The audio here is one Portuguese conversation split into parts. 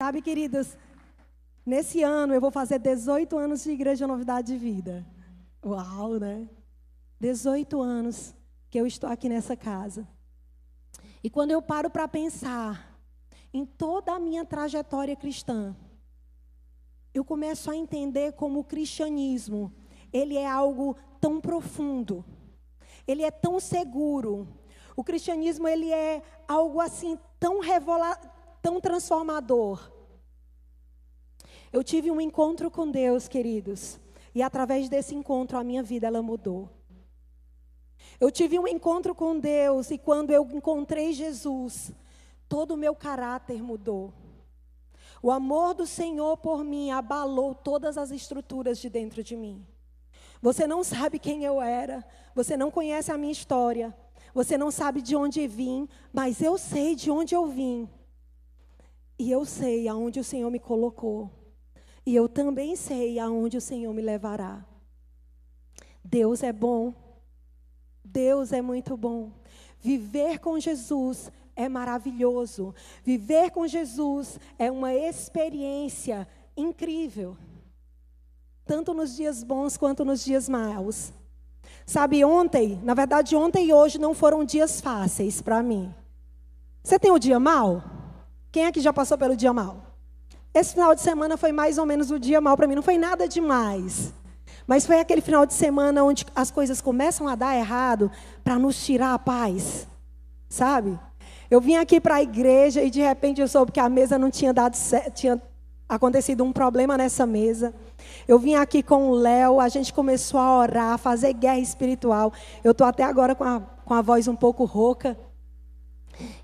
Sabe, queridos, nesse ano eu vou fazer 18 anos de Igreja Novidade de Vida. Uau, né? 18 anos que eu estou aqui nessa casa. E quando eu paro para pensar em toda a minha trajetória cristã, eu começo a entender como o cristianismo, ele é algo tão profundo, ele é tão seguro. O cristianismo, ele é algo assim tão revelador, tão transformador. Eu tive um encontro com Deus, queridos, e através desse encontro a minha vida ela mudou. Eu tive um encontro com Deus e quando eu encontrei Jesus, todo o meu caráter mudou. O amor do Senhor por mim abalou todas as estruturas de dentro de mim. Você não sabe quem eu era, você não conhece a minha história, você não sabe de onde vim, mas eu sei de onde eu vim. E eu sei aonde o Senhor me colocou. E eu também sei aonde o Senhor me levará. Deus é bom. Deus é muito bom. Viver com Jesus é maravilhoso. Viver com Jesus é uma experiência incrível. Tanto nos dias bons quanto nos dias maus. Sabe, ontem, na verdade, ontem e hoje não foram dias fáceis para mim. Você tem o dia mal? Quem é que já passou pelo dia mal? Esse final de semana foi mais ou menos o dia mal para mim, não foi nada demais. Mas foi aquele final de semana onde as coisas começam a dar errado para nos tirar a paz. Sabe? Eu vim aqui para a igreja e de repente eu soube que a mesa não tinha dado certo, tinha acontecido um problema nessa mesa. Eu vim aqui com o Léo, a gente começou a orar, a fazer guerra espiritual. Eu estou até agora com a, com a voz um pouco rouca.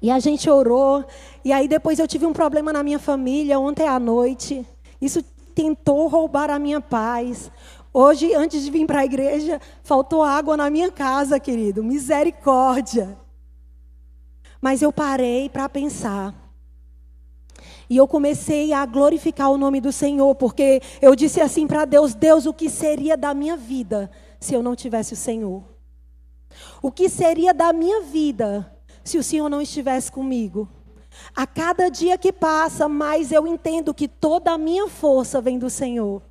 E a gente orou. E aí depois eu tive um problema na minha família ontem à noite. Isso tentou roubar a minha paz. Hoje, antes de vir para a igreja, faltou água na minha casa, querido. Misericórdia. Mas eu parei para pensar. E eu comecei a glorificar o nome do Senhor, porque eu disse assim para Deus: Deus, o que seria da minha vida se eu não tivesse o Senhor? O que seria da minha vida se o Senhor não estivesse comigo. A cada dia que passa, mais eu entendo que toda a minha força vem do Senhor.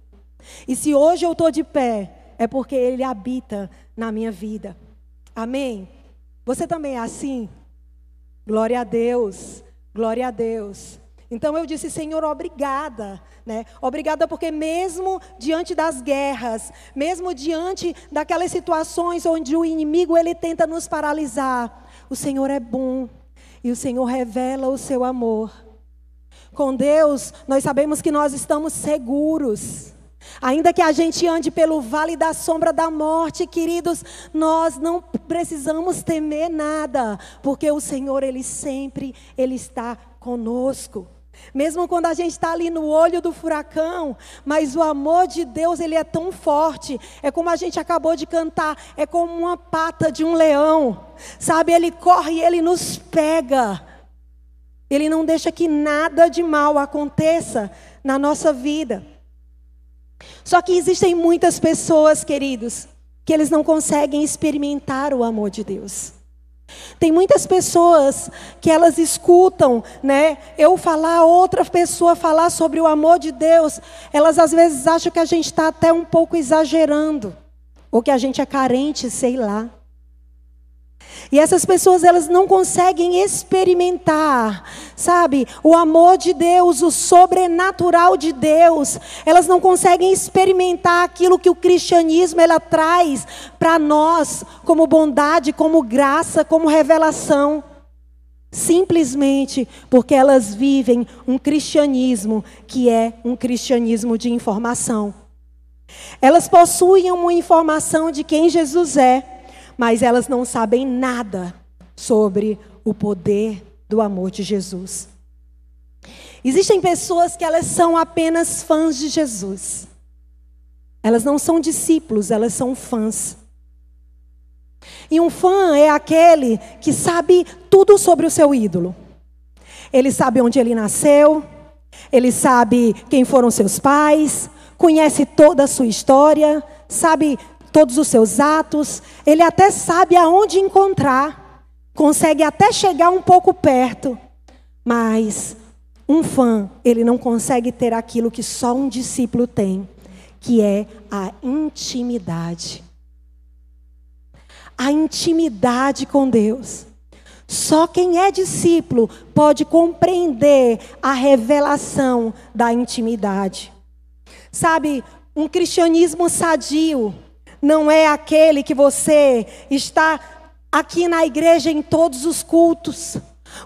E se hoje eu estou de pé, é porque Ele habita na minha vida. Amém? Você também é assim? Glória a Deus, glória a Deus. Então eu disse, Senhor, obrigada, né? Obrigada porque mesmo diante das guerras, mesmo diante daquelas situações onde o inimigo ele tenta nos paralisar, o Senhor é bom e o Senhor revela o seu amor. Com Deus, nós sabemos que nós estamos seguros. Ainda que a gente ande pelo vale da sombra da morte, queridos, nós não precisamos temer nada, porque o Senhor ele sempre ele está conosco. Mesmo quando a gente está ali no olho do furacão, mas o amor de Deus ele é tão forte. É como a gente acabou de cantar, é como uma pata de um leão. Sabe, ele corre e ele nos pega. Ele não deixa que nada de mal aconteça na nossa vida. Só que existem muitas pessoas, queridos, que eles não conseguem experimentar o amor de Deus. Tem muitas pessoas que elas escutam, né? Eu falar, outra pessoa falar sobre o amor de Deus, elas às vezes acham que a gente está até um pouco exagerando, ou que a gente é carente, sei lá. E essas pessoas elas não conseguem experimentar, sabe, o amor de Deus, o sobrenatural de Deus. Elas não conseguem experimentar aquilo que o cristianismo ela traz para nós como bondade, como graça, como revelação. Simplesmente porque elas vivem um cristianismo que é um cristianismo de informação. Elas possuem uma informação de quem Jesus é mas elas não sabem nada sobre o poder do amor de Jesus. Existem pessoas que elas são apenas fãs de Jesus. Elas não são discípulos, elas são fãs. E um fã é aquele que sabe tudo sobre o seu ídolo. Ele sabe onde ele nasceu, ele sabe quem foram seus pais, conhece toda a sua história, sabe todos os seus atos, ele até sabe aonde encontrar, consegue até chegar um pouco perto, mas um fã, ele não consegue ter aquilo que só um discípulo tem, que é a intimidade. A intimidade com Deus. Só quem é discípulo pode compreender a revelação da intimidade. Sabe, um cristianismo sadio não é aquele que você está aqui na igreja em todos os cultos.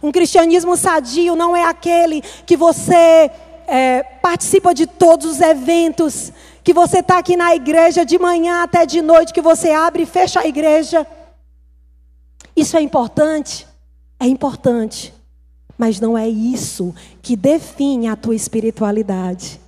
Um cristianismo sadio não é aquele que você é, participa de todos os eventos, que você está aqui na igreja de manhã até de noite, que você abre e fecha a igreja. Isso é importante? É importante. Mas não é isso que define a tua espiritualidade.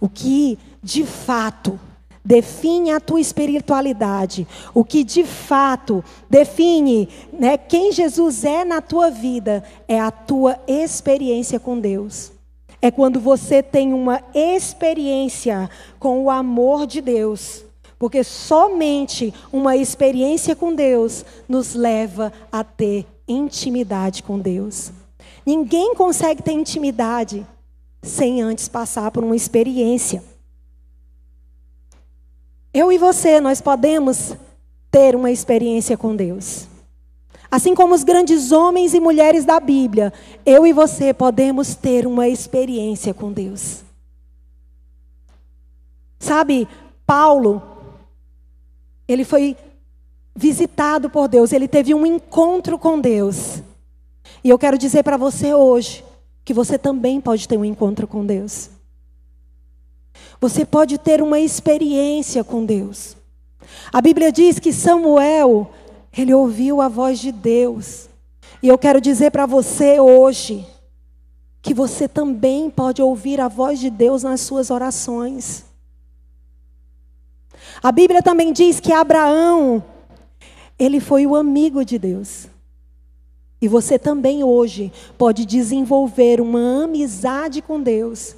O que de fato define a tua espiritualidade, o que de fato define né, quem Jesus é na tua vida, é a tua experiência com Deus é quando você tem uma experiência com o amor de Deus. Porque somente uma experiência com Deus nos leva a ter intimidade com Deus. Ninguém consegue ter intimidade sem antes passar por uma experiência. Eu e você, nós podemos ter uma experiência com Deus. Assim como os grandes homens e mulheres da Bíblia, eu e você podemos ter uma experiência com Deus. Sabe, Paulo, ele foi visitado por Deus, ele teve um encontro com Deus. E eu quero dizer para você hoje que você também pode ter um encontro com Deus. Você pode ter uma experiência com Deus. A Bíblia diz que Samuel ele ouviu a voz de Deus. E eu quero dizer para você hoje que você também pode ouvir a voz de Deus nas suas orações. A Bíblia também diz que Abraão, ele foi o amigo de Deus. E você também hoje pode desenvolver uma amizade com Deus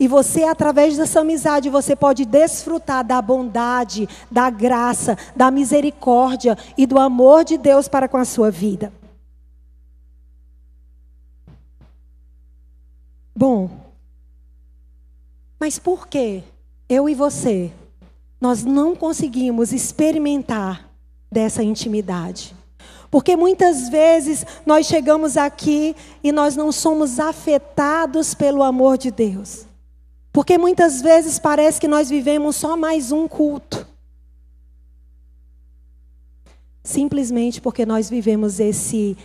e você, através dessa amizade, você pode desfrutar da bondade, da graça, da misericórdia e do amor de Deus para com a sua vida. Bom, mas por que eu e você, nós não conseguimos experimentar dessa intimidade? Porque muitas vezes nós chegamos aqui e nós não somos afetados pelo amor de Deus. Porque muitas vezes parece que nós vivemos só mais um culto. Simplesmente porque nós vivemos esse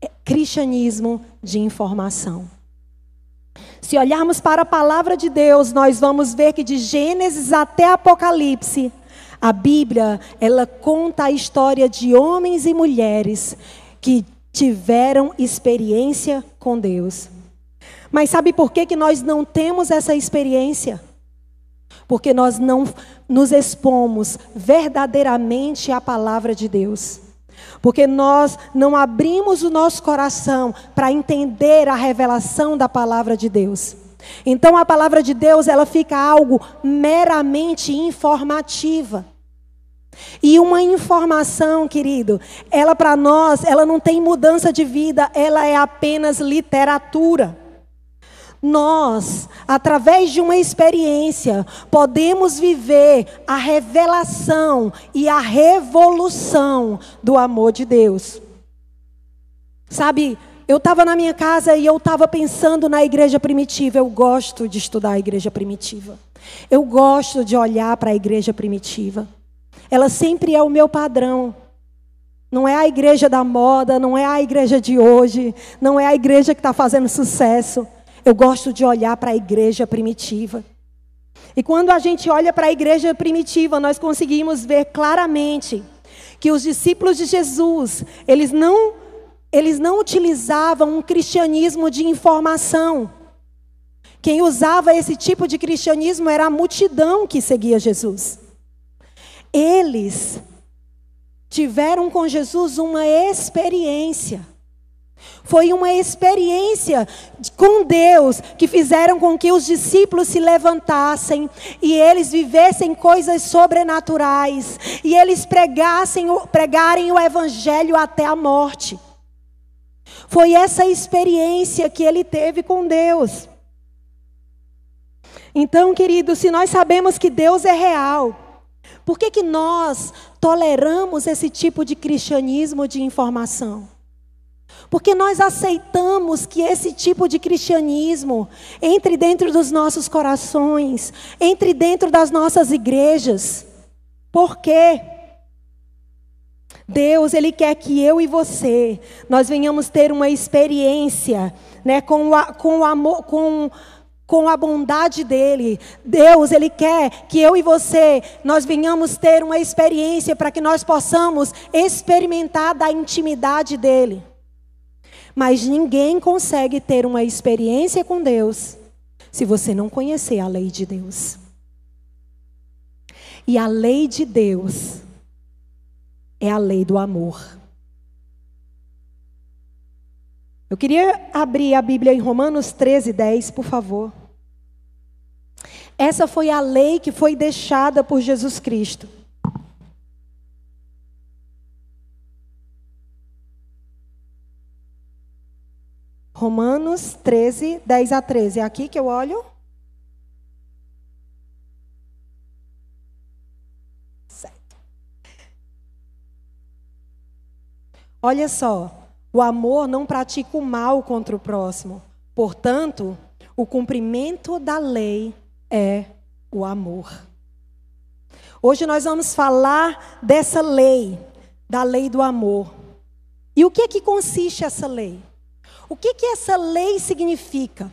eh, cristianismo de informação. Se olharmos para a palavra de Deus, nós vamos ver que de Gênesis até Apocalipse, a Bíblia, ela conta a história de homens e mulheres que tiveram experiência com Deus. Mas sabe por que, que nós não temos essa experiência? Porque nós não nos expomos verdadeiramente à palavra de Deus. Porque nós não abrimos o nosso coração para entender a revelação da palavra de Deus. Então a palavra de Deus, ela fica algo meramente informativa. E uma informação, querido, ela para nós, ela não tem mudança de vida, ela é apenas literatura. Nós, através de uma experiência, podemos viver a revelação e a revolução do amor de Deus. Sabe, eu estava na minha casa e eu estava pensando na igreja primitiva. Eu gosto de estudar a igreja primitiva. Eu gosto de olhar para a igreja primitiva. Ela sempre é o meu padrão. Não é a igreja da moda, não é a igreja de hoje, não é a igreja que está fazendo sucesso. Eu gosto de olhar para a igreja primitiva. E quando a gente olha para a igreja primitiva, nós conseguimos ver claramente que os discípulos de Jesus, eles não eles não utilizavam um cristianismo de informação. Quem usava esse tipo de cristianismo era a multidão que seguia Jesus. Eles tiveram com Jesus uma experiência. Foi uma experiência com Deus que fizeram com que os discípulos se levantassem e eles vivessem coisas sobrenaturais e eles pregassem, pregarem o evangelho até a morte. Foi essa experiência que ele teve com Deus. Então, querido, se nós sabemos que Deus é real, por que, que nós toleramos esse tipo de cristianismo de informação? Porque nós aceitamos que esse tipo de cristianismo entre dentro dos nossos corações, entre dentro das nossas igrejas. Por quê? Deus, Ele quer que eu e você, nós venhamos ter uma experiência né, com, o, com o amor, com, com a bondade dEle. Deus, Ele quer que eu e você, nós venhamos ter uma experiência para que nós possamos experimentar da intimidade dEle. Mas ninguém consegue ter uma experiência com Deus se você não conhecer a lei de Deus. E a lei de Deus é a lei do amor. Eu queria abrir a Bíblia em Romanos 13, 10, por favor. Essa foi a lei que foi deixada por Jesus Cristo. Romanos 13, 10 a 13. É aqui que eu olho? Certo. Olha só. O amor não pratica o mal contra o próximo. Portanto, o cumprimento da lei é o amor. Hoje nós vamos falar dessa lei, da lei do amor. E o que é que consiste essa lei? O que, que essa lei significa? O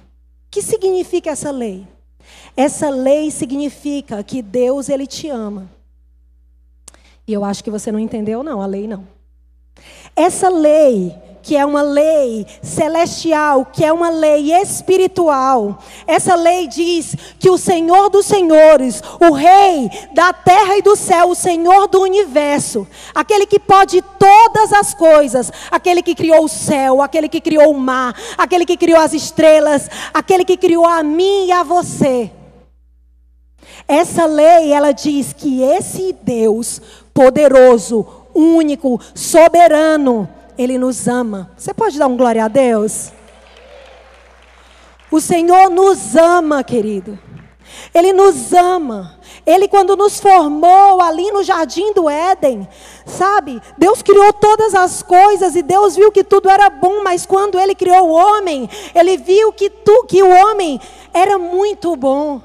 que significa essa lei? Essa lei significa que Deus ele te ama. E eu acho que você não entendeu não, a lei não. Essa lei que é uma lei celestial, que é uma lei espiritual. Essa lei diz que o Senhor dos Senhores, o Rei da terra e do céu, o Senhor do universo, aquele que pode todas as coisas, aquele que criou o céu, aquele que criou o mar, aquele que criou as estrelas, aquele que criou a mim e a você. Essa lei, ela diz que esse Deus poderoso, único, soberano, ele nos ama. Você pode dar um glória a Deus? O Senhor nos ama, querido. Ele nos ama. Ele, quando nos formou ali no jardim do Éden, sabe? Deus criou todas as coisas e Deus viu que tudo era bom, mas quando Ele criou o homem, Ele viu que, tu, que o homem era muito bom.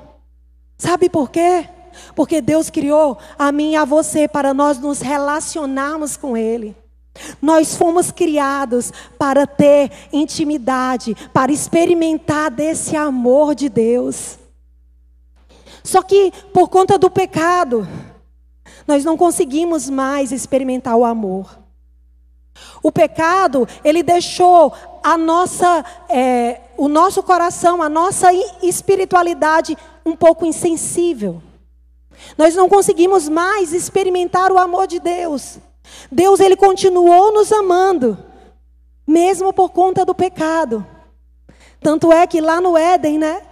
Sabe por quê? Porque Deus criou a mim e a você para nós nos relacionarmos com Ele. Nós fomos criados para ter intimidade, para experimentar desse amor de Deus. Só que por conta do pecado, nós não conseguimos mais experimentar o amor. O pecado, ele deixou a nossa, é, o nosso coração, a nossa espiritualidade um pouco insensível. Nós não conseguimos mais experimentar o amor de Deus. Deus ele continuou nos amando, mesmo por conta do pecado. Tanto é que lá no Éden, né?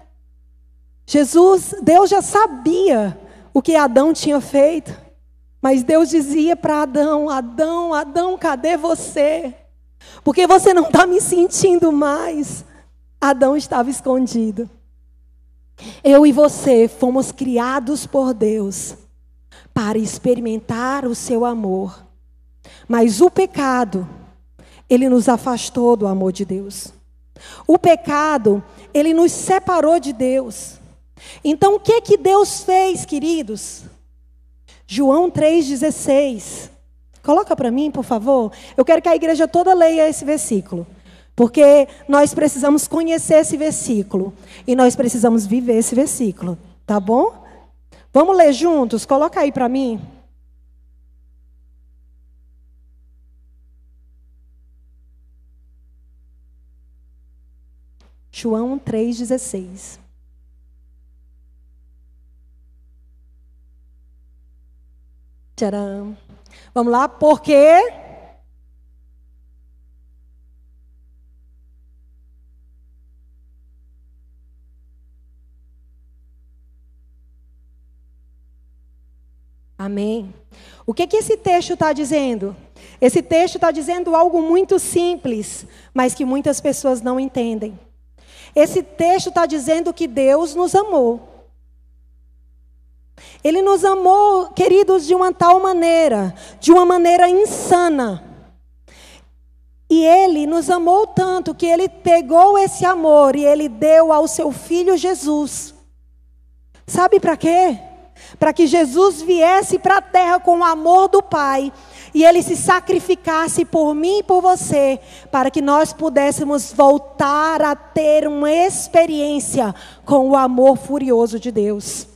Jesus, Deus já sabia o que Adão tinha feito. Mas Deus dizia para Adão: Adão, Adão, cadê você? Porque você não está me sentindo mais. Adão estava escondido. Eu e você fomos criados por Deus para experimentar o seu amor. Mas o pecado, ele nos afastou do amor de Deus. O pecado, ele nos separou de Deus. Então o que que Deus fez, queridos? João 3:16. Coloca para mim, por favor. Eu quero que a igreja toda leia esse versículo. Porque nós precisamos conhecer esse versículo e nós precisamos viver esse versículo, tá bom? Vamos ler juntos? Coloca aí para mim. João 3,16. Tcharam. Vamos lá, porque Amém. O que, que esse texto está dizendo? Esse texto está dizendo algo muito simples, mas que muitas pessoas não entendem. Esse texto está dizendo que Deus nos amou. Ele nos amou, queridos, de uma tal maneira, de uma maneira insana. E ele nos amou tanto que ele pegou esse amor e ele deu ao seu filho Jesus. Sabe para quê? Para que Jesus viesse para a terra com o amor do Pai e ele se sacrificasse por mim e por você, para que nós pudéssemos voltar a ter uma experiência com o amor furioso de Deus.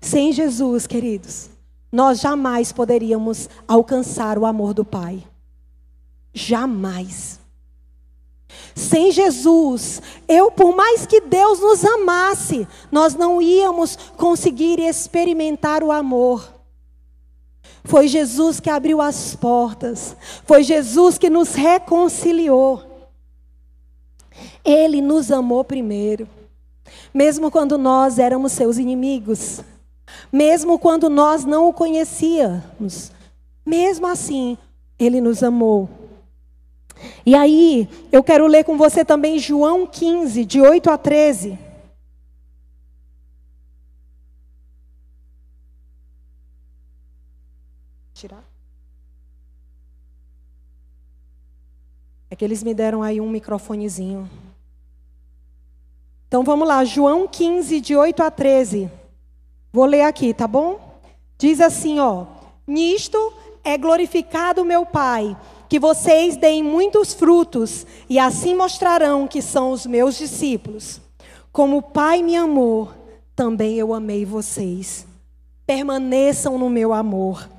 Sem Jesus, queridos, nós jamais poderíamos alcançar o amor do Pai. Jamais. Sem Jesus, eu, por mais que Deus nos amasse, nós não íamos conseguir experimentar o amor. Foi Jesus que abriu as portas, foi Jesus que nos reconciliou. Ele nos amou primeiro, mesmo quando nós éramos seus inimigos mesmo quando nós não o conhecíamos. Mesmo assim, ele nos amou. E aí, eu quero ler com você também João 15, de 8 a 13. Tirar? É que eles me deram aí um microfonezinho. Então vamos lá, João 15, de 8 a 13. Vou ler aqui, tá bom? Diz assim, ó: Nisto é glorificado meu Pai, que vocês deem muitos frutos, e assim mostrarão que são os meus discípulos. Como o Pai me amou, também eu amei vocês. Permaneçam no meu amor.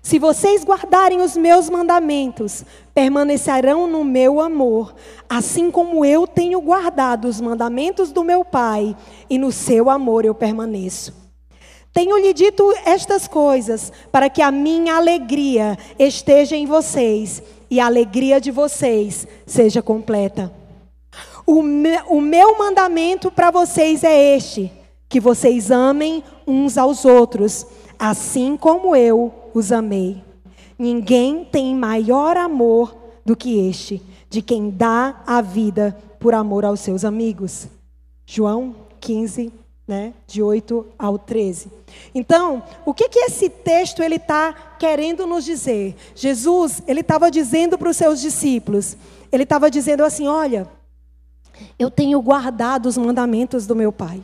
Se vocês guardarem os meus mandamentos, permanecerão no meu amor, assim como eu tenho guardado os mandamentos do meu Pai, e no seu amor eu permaneço. Tenho-lhe dito estas coisas para que a minha alegria esteja em vocês e a alegria de vocês seja completa. O, me, o meu mandamento para vocês é este: que vocês amem uns aos outros, assim como eu os amei. Ninguém tem maior amor do que este, de quem dá a vida por amor aos seus amigos. João 15, né, de 8 ao 13. Então, o que que esse texto ele está querendo nos dizer? Jesus, ele estava dizendo para os seus discípulos, ele estava dizendo assim, olha, eu tenho guardado os mandamentos do meu Pai.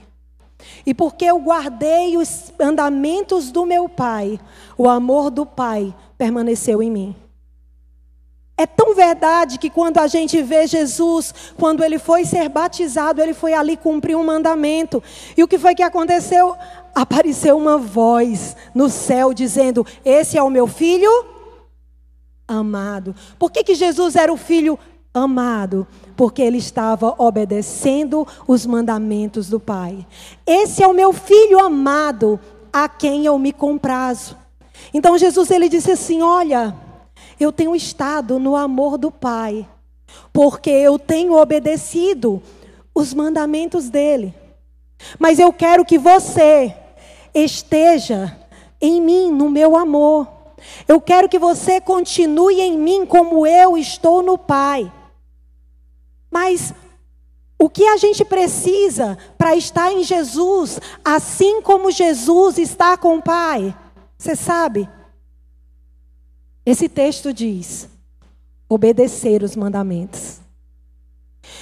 E porque eu guardei os mandamentos do meu Pai, o amor do Pai permaneceu em mim. É tão verdade que quando a gente vê Jesus, quando ele foi ser batizado, ele foi ali cumprir um mandamento. E o que foi que aconteceu? Apareceu uma voz no céu dizendo: Esse é o meu filho amado. Por que, que Jesus era o filho amado? porque ele estava obedecendo os mandamentos do Pai. Esse é o meu filho amado, a quem eu me comprazo. Então Jesus ele disse assim: "Olha, eu tenho estado no amor do Pai, porque eu tenho obedecido os mandamentos dele. Mas eu quero que você esteja em mim, no meu amor. Eu quero que você continue em mim como eu estou no Pai. Mas o que a gente precisa para estar em Jesus, assim como Jesus está com o Pai? Você sabe? Esse texto diz: obedecer os mandamentos.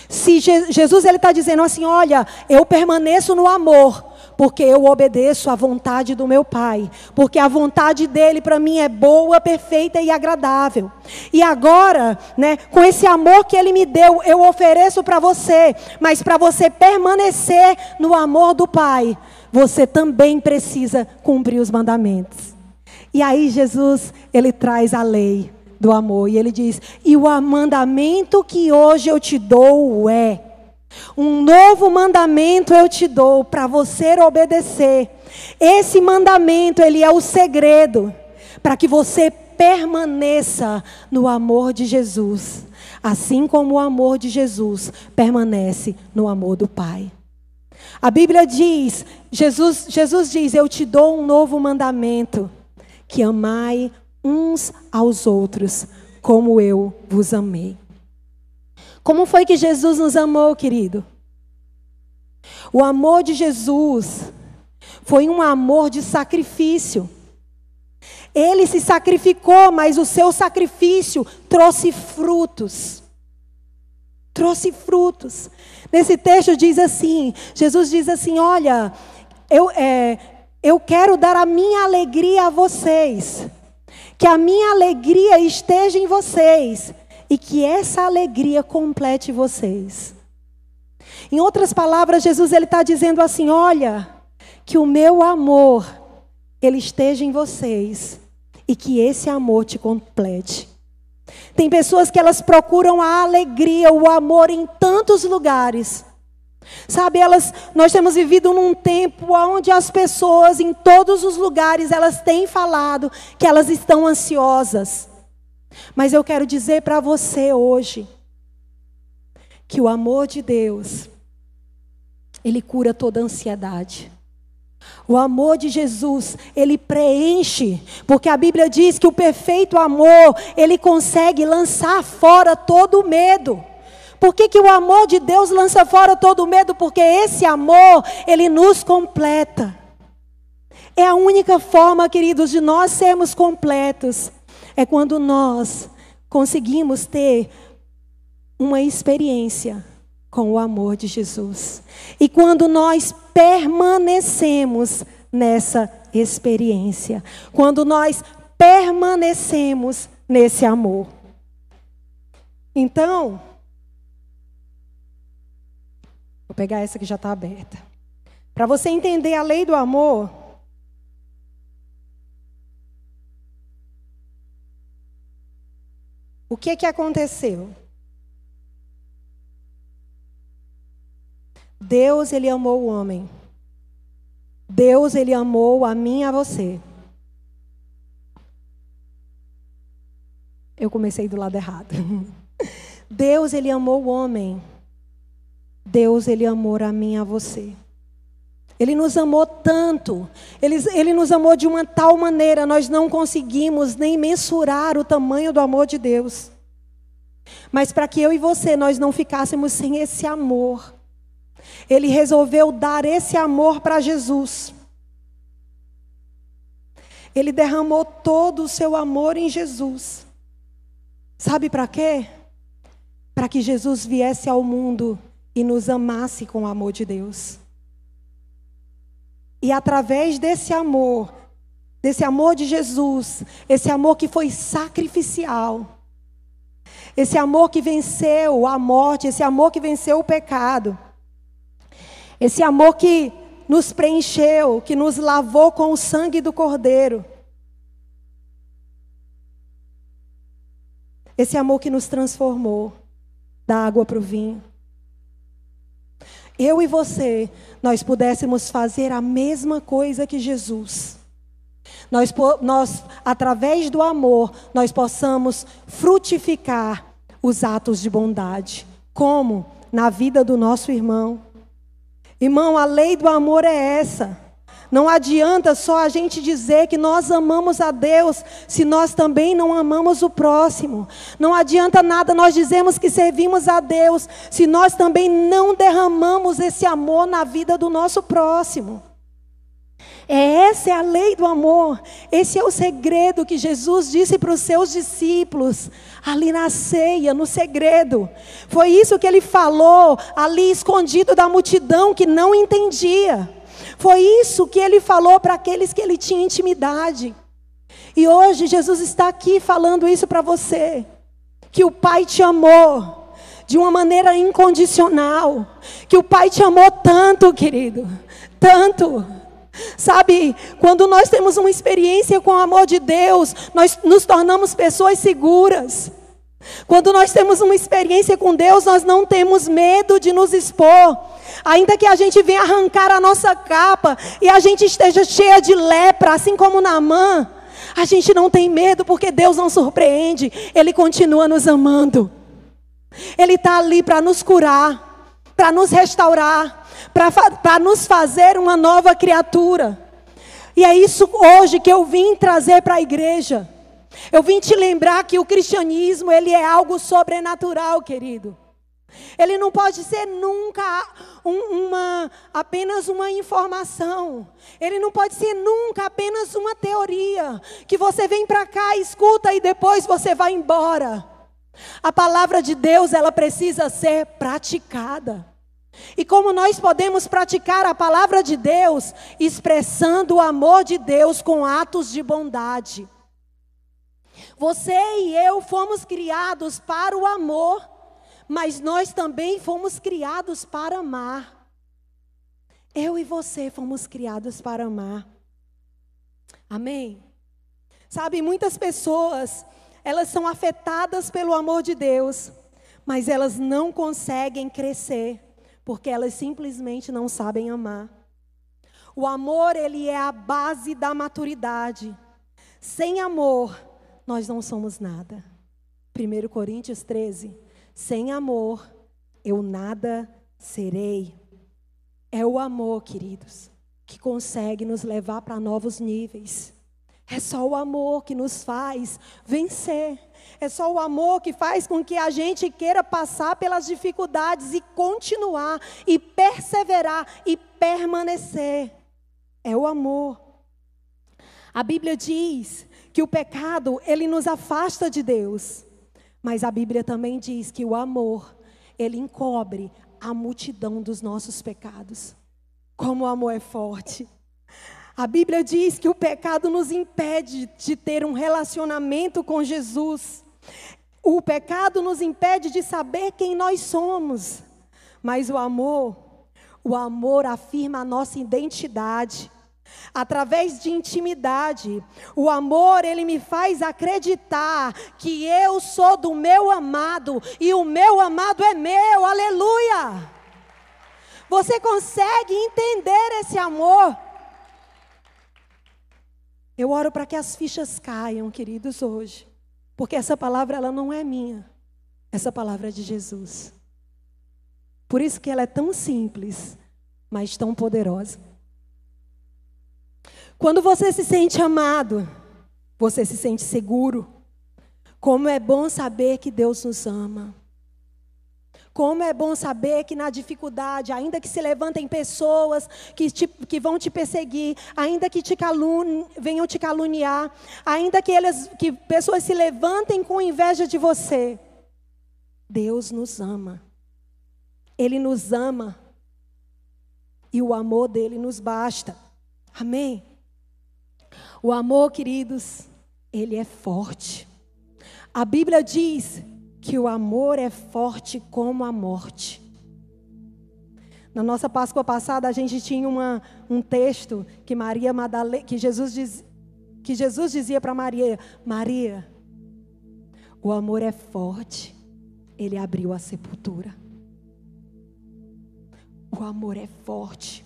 Se Jesus ele está dizendo assim, olha, eu permaneço no amor, porque eu obedeço à vontade do meu Pai, porque a vontade dele para mim é boa, perfeita e agradável. E agora, né, com esse amor que ele me deu, eu ofereço para você, mas para você permanecer no amor do Pai, você também precisa cumprir os mandamentos. E aí Jesus, ele traz a lei do amor e ele diz: "E o mandamento que hoje eu te dou é um novo mandamento eu te dou para você obedecer. Esse mandamento, ele é o segredo para que você permaneça no amor de Jesus, assim como o amor de Jesus permanece no amor do Pai. A Bíblia diz, Jesus, Jesus diz: Eu te dou um novo mandamento, que amai uns aos outros, como eu vos amei. Como foi que Jesus nos amou, querido? O amor de Jesus foi um amor de sacrifício. Ele se sacrificou, mas o seu sacrifício trouxe frutos. Trouxe frutos. Nesse texto diz assim: Jesus diz assim: Olha, eu, é, eu quero dar a minha alegria a vocês, que a minha alegria esteja em vocês e que essa alegria complete vocês. Em outras palavras, Jesus ele está dizendo assim: Olha, que o meu amor ele esteja em vocês e que esse amor te complete. Tem pessoas que elas procuram a alegria, o amor em tantos lugares. Sabe, elas, nós temos vivido num tempo onde as pessoas em todos os lugares elas têm falado que elas estão ansiosas. Mas eu quero dizer para você hoje que o amor de Deus ele cura toda ansiedade. O amor de Jesus, ele preenche, porque a Bíblia diz que o perfeito amor, ele consegue lançar fora todo o medo. Por que, que o amor de Deus lança fora todo o medo? Porque esse amor, ele nos completa. É a única forma, queridos, de nós sermos completos. É quando nós conseguimos ter uma experiência com o amor de Jesus. E quando nós permanecemos nessa experiência, quando nós permanecemos nesse amor. Então, vou pegar essa que já está aberta. Para você entender a lei do amor, o que que aconteceu? Deus, ele amou o homem. Deus, ele amou a mim e a você. Eu comecei do lado errado. Deus, ele amou o homem. Deus, ele amou a mim e a você. Ele nos amou tanto, ele, ele nos amou de uma tal maneira, nós não conseguimos nem mensurar o tamanho do amor de Deus. Mas para que eu e você nós não ficássemos sem esse amor, ele resolveu dar esse amor para Jesus. Ele derramou todo o seu amor em Jesus. Sabe para quê? Para que Jesus viesse ao mundo e nos amasse com o amor de Deus. E através desse amor, desse amor de Jesus, esse amor que foi sacrificial, esse amor que venceu a morte, esse amor que venceu o pecado, esse amor que nos preencheu, que nos lavou com o sangue do Cordeiro. Esse amor que nos transformou da água para o vinho. Eu e você, nós pudéssemos fazer a mesma coisa que Jesus. Nós, nós, através do amor, nós possamos frutificar os atos de bondade. Como? Na vida do nosso irmão. Irmão, a lei do amor é essa. Não adianta só a gente dizer que nós amamos a Deus se nós também não amamos o próximo. Não adianta nada nós dizermos que servimos a Deus se nós também não derramamos esse amor na vida do nosso próximo. É essa é a lei do amor. Esse é o segredo que Jesus disse para os seus discípulos ali na ceia, no segredo. Foi isso que ele falou ali escondido da multidão que não entendia. Foi isso que ele falou para aqueles que ele tinha intimidade. E hoje Jesus está aqui falando isso para você. Que o Pai te amou de uma maneira incondicional. Que o Pai te amou tanto, querido. Tanto Sabe, quando nós temos uma experiência com o amor de Deus, nós nos tornamos pessoas seguras. Quando nós temos uma experiência com Deus, nós não temos medo de nos expor. Ainda que a gente venha arrancar a nossa capa e a gente esteja cheia de lepra, assim como Naamã, a gente não tem medo porque Deus não surpreende, Ele continua nos amando. Ele está ali para nos curar, para nos restaurar, para nos fazer uma nova criatura. E é isso hoje que eu vim trazer para a igreja. Eu vim te lembrar que o cristianismo, ele é algo sobrenatural, querido. Ele não pode ser nunca um, uma, apenas uma informação. Ele não pode ser nunca apenas uma teoria. Que você vem para cá, escuta e depois você vai embora. A palavra de Deus, ela precisa ser praticada. E como nós podemos praticar a palavra de Deus, expressando o amor de Deus com atos de bondade. Você e eu fomos criados para o amor mas nós também fomos criados para amar. Eu e você fomos criados para amar. Amém? Sabe, muitas pessoas, elas são afetadas pelo amor de Deus, mas elas não conseguem crescer, porque elas simplesmente não sabem amar. O amor, ele é a base da maturidade. Sem amor, nós não somos nada. 1 Coríntios 13, sem amor, eu nada serei. É o amor, queridos, que consegue nos levar para novos níveis. É só o amor que nos faz vencer. É só o amor que faz com que a gente queira passar pelas dificuldades e continuar, e perseverar e permanecer. É o amor. A Bíblia diz que o pecado, ele nos afasta de Deus. Mas a Bíblia também diz que o amor, ele encobre a multidão dos nossos pecados. Como o amor é forte. A Bíblia diz que o pecado nos impede de ter um relacionamento com Jesus. O pecado nos impede de saber quem nós somos. Mas o amor, o amor afirma a nossa identidade através de intimidade. O amor, ele me faz acreditar que eu sou do meu amado e o meu amado é meu. Aleluia! Você consegue entender esse amor? Eu oro para que as fichas caiam, queridos, hoje. Porque essa palavra ela não é minha. Essa palavra é de Jesus. Por isso que ela é tão simples, mas tão poderosa. Quando você se sente amado, você se sente seguro. Como é bom saber que Deus nos ama. Como é bom saber que na dificuldade, ainda que se levantem pessoas que, te, que vão te perseguir, ainda que te calun, venham te caluniar, ainda que, eles, que pessoas se levantem com inveja de você, Deus nos ama. Ele nos ama. E o amor dele nos basta. Amém? O amor, queridos, ele é forte. A Bíblia diz que o amor é forte como a morte. Na nossa Páscoa passada, a gente tinha uma, um texto que Maria Madalena, que Jesus, diz, que Jesus dizia para Maria: Maria, o amor é forte, ele abriu a sepultura. O amor é forte,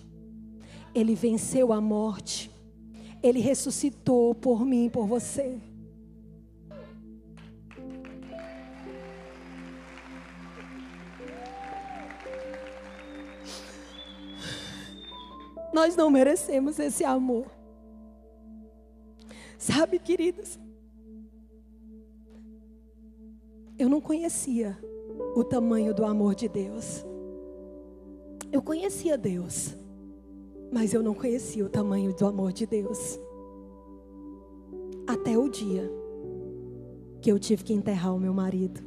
ele venceu a morte. Ele ressuscitou por mim, por você. Nós não merecemos esse amor. Sabe, queridos? Eu não conhecia o tamanho do amor de Deus. Eu conhecia Deus. Mas eu não conhecia o tamanho do amor de Deus. Até o dia que eu tive que enterrar o meu marido.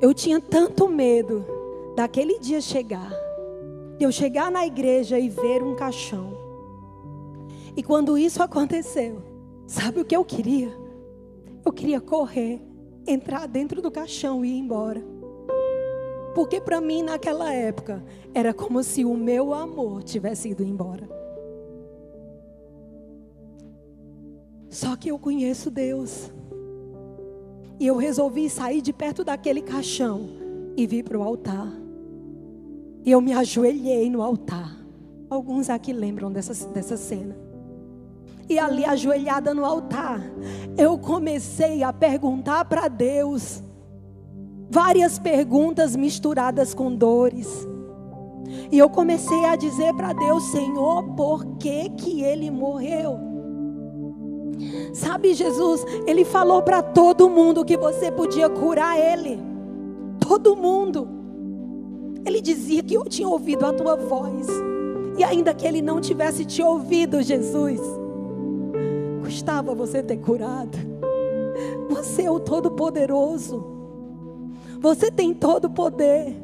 Eu tinha tanto medo daquele dia chegar, de eu chegar na igreja e ver um caixão. E quando isso aconteceu, sabe o que eu queria? Eu queria correr, entrar dentro do caixão e ir embora. Porque para mim, naquela época, era como se o meu amor tivesse ido embora. Só que eu conheço Deus. E eu resolvi sair de perto daquele caixão e vir para o altar. E eu me ajoelhei no altar. Alguns aqui lembram dessa, dessa cena. E ali, ajoelhada no altar, eu comecei a perguntar para Deus várias perguntas misturadas com dores. E eu comecei a dizer para Deus, Senhor, por que que ele morreu? Sabe, Jesus, ele falou para todo mundo que você podia curar ele. Todo mundo. Ele dizia que eu tinha ouvido a tua voz. E ainda que ele não tivesse te ouvido, Jesus, custava você ter curado. Você é o Todo-Poderoso. Você tem todo o poder.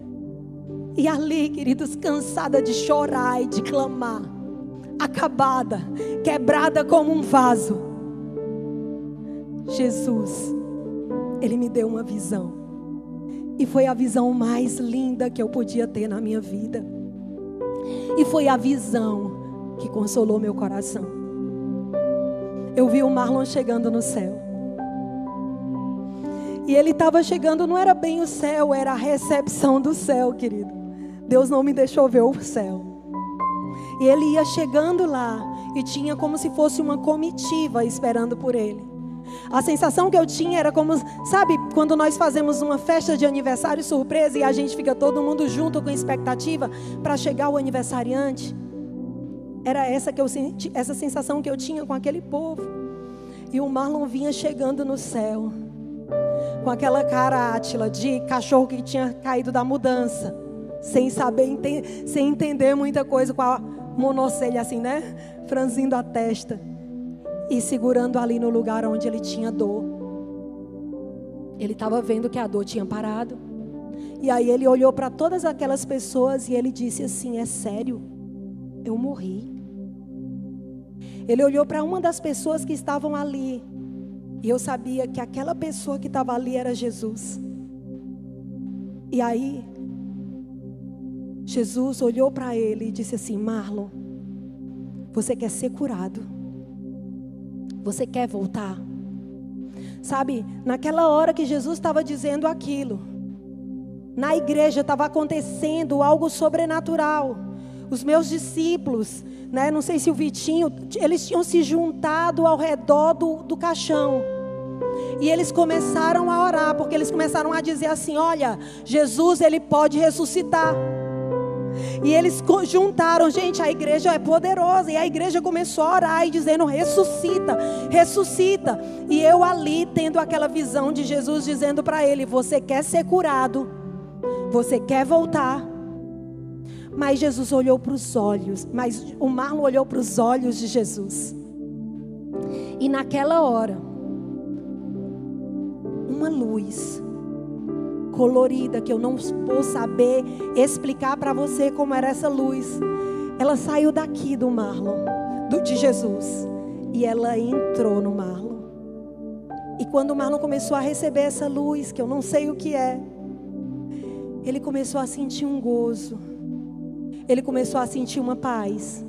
E ali, queridos, cansada de chorar e de clamar, acabada, quebrada como um vaso, Jesus, Ele me deu uma visão. E foi a visão mais linda que eu podia ter na minha vida. E foi a visão que consolou meu coração. Eu vi o Marlon chegando no céu. E ele estava chegando, não era bem o céu, era a recepção do céu, querido. Deus não me deixou ver o céu. E ele ia chegando lá e tinha como se fosse uma comitiva esperando por ele. A sensação que eu tinha era como, sabe, quando nós fazemos uma festa de aniversário surpresa e a gente fica todo mundo junto com expectativa para chegar o aniversariante. Era essa que eu senti, essa sensação que eu tinha com aquele povo. E o Marlon vinha chegando no céu, com aquela cara átila de cachorro que tinha caído da mudança sem saber, sem entender muita coisa, com a monocelha assim, né? Franzindo a testa e segurando ali no lugar onde ele tinha dor. Ele estava vendo que a dor tinha parado. E aí ele olhou para todas aquelas pessoas e ele disse assim: É sério? Eu morri. Ele olhou para uma das pessoas que estavam ali. E eu sabia que aquela pessoa que estava ali era Jesus. E aí Jesus olhou para ele e disse assim: Marlon, você quer ser curado? Você quer voltar? Sabe, naquela hora que Jesus estava dizendo aquilo, na igreja estava acontecendo algo sobrenatural. Os meus discípulos, né, não sei se o Vitinho, eles tinham se juntado ao redor do, do caixão. E eles começaram a orar, porque eles começaram a dizer assim: Olha, Jesus, ele pode ressuscitar. E eles juntaram, gente, a igreja é poderosa. E a igreja começou a orar e dizendo: ressuscita, ressuscita. E eu ali tendo aquela visão de Jesus dizendo para ele: Você quer ser curado, você quer voltar. Mas Jesus olhou para os olhos, mas o Marlon olhou para os olhos de Jesus. E naquela hora, uma luz colorida que eu não vou saber explicar para você como era essa luz. Ela saiu daqui do Marlon, do, de Jesus, e ela entrou no Marlon. E quando o Marlon começou a receber essa luz, que eu não sei o que é, ele começou a sentir um gozo. Ele começou a sentir uma paz.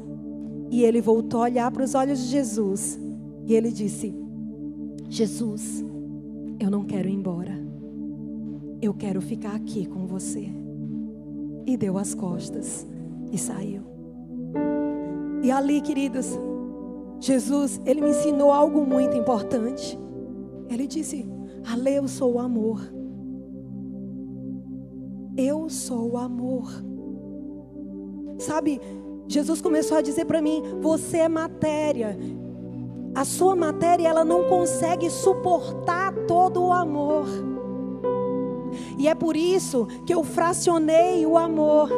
E ele voltou a olhar para os olhos de Jesus. E ele disse: Jesus, eu não quero ir embora. Eu quero ficar aqui com você. E deu as costas e saiu. E ali, queridos, Jesus, ele me ensinou algo muito importante. Ele disse: Ale, eu sou o amor. Eu sou o amor. Sabe, Jesus começou a dizer para mim: Você é matéria. A sua matéria, ela não consegue suportar todo o amor. E é por isso que eu fracionei o amor.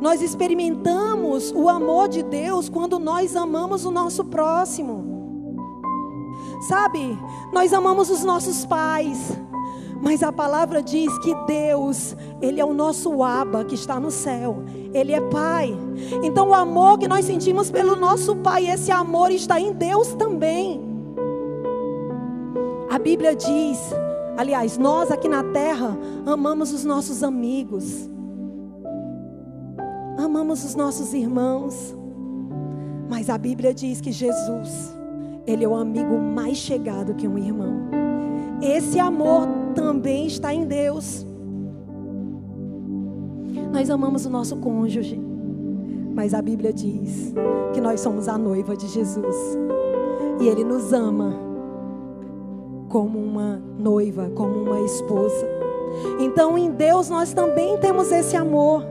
Nós experimentamos o amor de Deus quando nós amamos o nosso próximo. Sabe, nós amamos os nossos pais, mas a palavra diz que Deus, Ele é o nosso Aba que está no céu, Ele é Pai. Então, o amor que nós sentimos pelo nosso Pai, esse amor está em Deus também. A Bíblia diz Aliás, nós aqui na terra amamos os nossos amigos, amamos os nossos irmãos, mas a Bíblia diz que Jesus, Ele é o amigo mais chegado que um irmão. Esse amor também está em Deus. Nós amamos o nosso cônjuge, mas a Bíblia diz que nós somos a noiva de Jesus e Ele nos ama como uma noiva, como uma esposa. Então, em Deus nós também temos esse amor.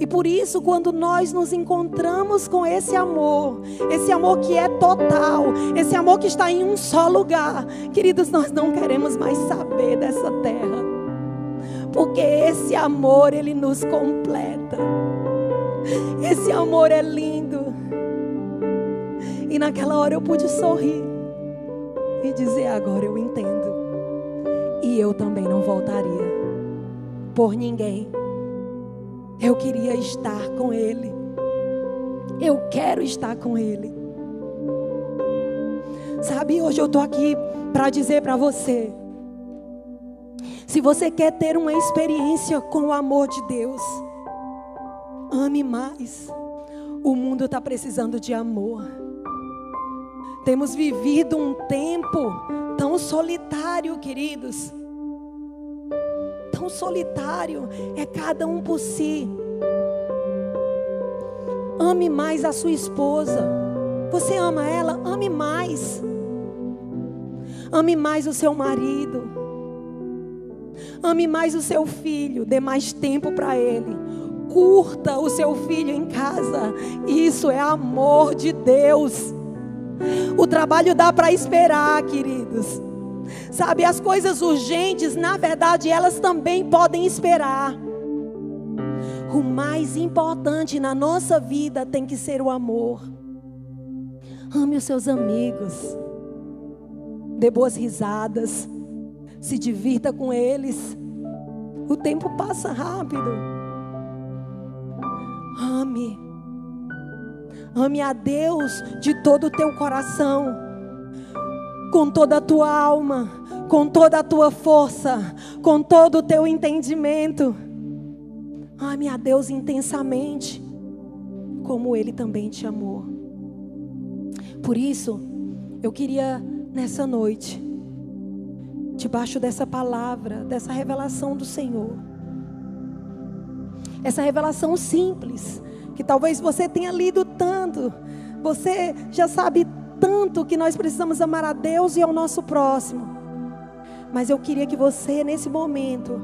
E por isso, quando nós nos encontramos com esse amor, esse amor que é total, esse amor que está em um só lugar, queridos, nós não queremos mais saber dessa terra. Porque esse amor, ele nos completa. Esse amor é lindo. E naquela hora eu pude sorrir e dizer: agora eu entendo. E eu também não voltaria por ninguém. Eu queria estar com Ele. Eu quero estar com Ele. Sabe, hoje eu estou aqui para dizer para você: se você quer ter uma experiência com o amor de Deus, ame mais. O mundo está precisando de amor. Temos vivido um tempo tão solitário, queridos tão solitário, é cada um por si. Ame mais a sua esposa. Você ama ela? Ame mais. Ame mais o seu marido. Ame mais o seu filho. Dê mais tempo para ele. Curta o seu filho em casa. Isso é amor de Deus. O trabalho dá para esperar, queridos. Sabe, as coisas urgentes, na verdade, elas também podem esperar. O mais importante na nossa vida tem que ser o amor. Ame os seus amigos. Dê boas risadas. Se divirta com eles. O tempo passa rápido. Ame. Ame a Deus de todo o teu coração, com toda a tua alma com toda a tua força, com todo o teu entendimento. Ame a Deus intensamente, como Ele também te amou. Por isso, eu queria nessa noite, debaixo dessa palavra, dessa revelação do Senhor, essa revelação simples, que talvez você tenha lido tanto, você já sabe tanto que nós precisamos amar a Deus e ao nosso próximo. Mas eu queria que você, nesse momento,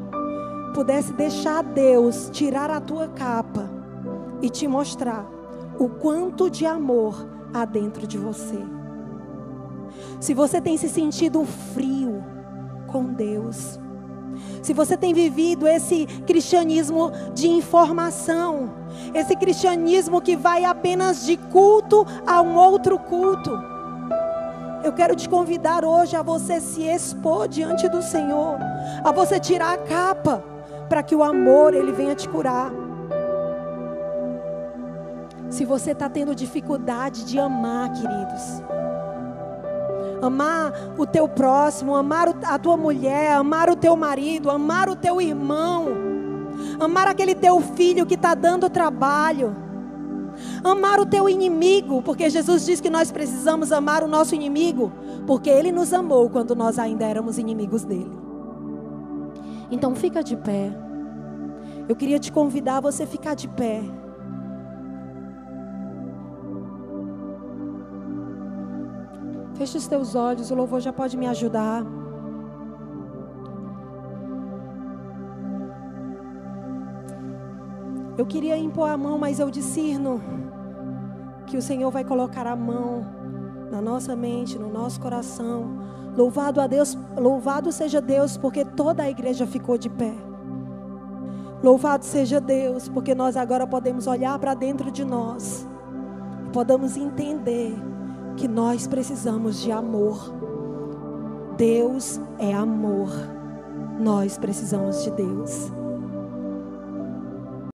pudesse deixar Deus tirar a tua capa e te mostrar o quanto de amor há dentro de você. Se você tem se sentido frio com Deus, se você tem vivido esse cristianismo de informação, esse cristianismo que vai apenas de culto a um outro culto, eu quero te convidar hoje a você se expor diante do Senhor, a você tirar a capa, para que o amor ele venha te curar. Se você está tendo dificuldade de amar, queridos, amar o teu próximo, amar a tua mulher, amar o teu marido, amar o teu irmão, amar aquele teu filho que está dando trabalho Amar o teu inimigo, porque Jesus diz que nós precisamos amar o nosso inimigo, porque ele nos amou quando nós ainda éramos inimigos dele. Então fica de pé. Eu queria te convidar a você ficar de pé. Feche os teus olhos, o louvor já pode me ajudar. Eu queria impor a mão, mas eu discerno que o Senhor vai colocar a mão na nossa mente, no nosso coração. Louvado a Deus, louvado seja Deus, porque toda a igreja ficou de pé. Louvado seja Deus, porque nós agora podemos olhar para dentro de nós podemos entender que nós precisamos de amor. Deus é amor. Nós precisamos de Deus.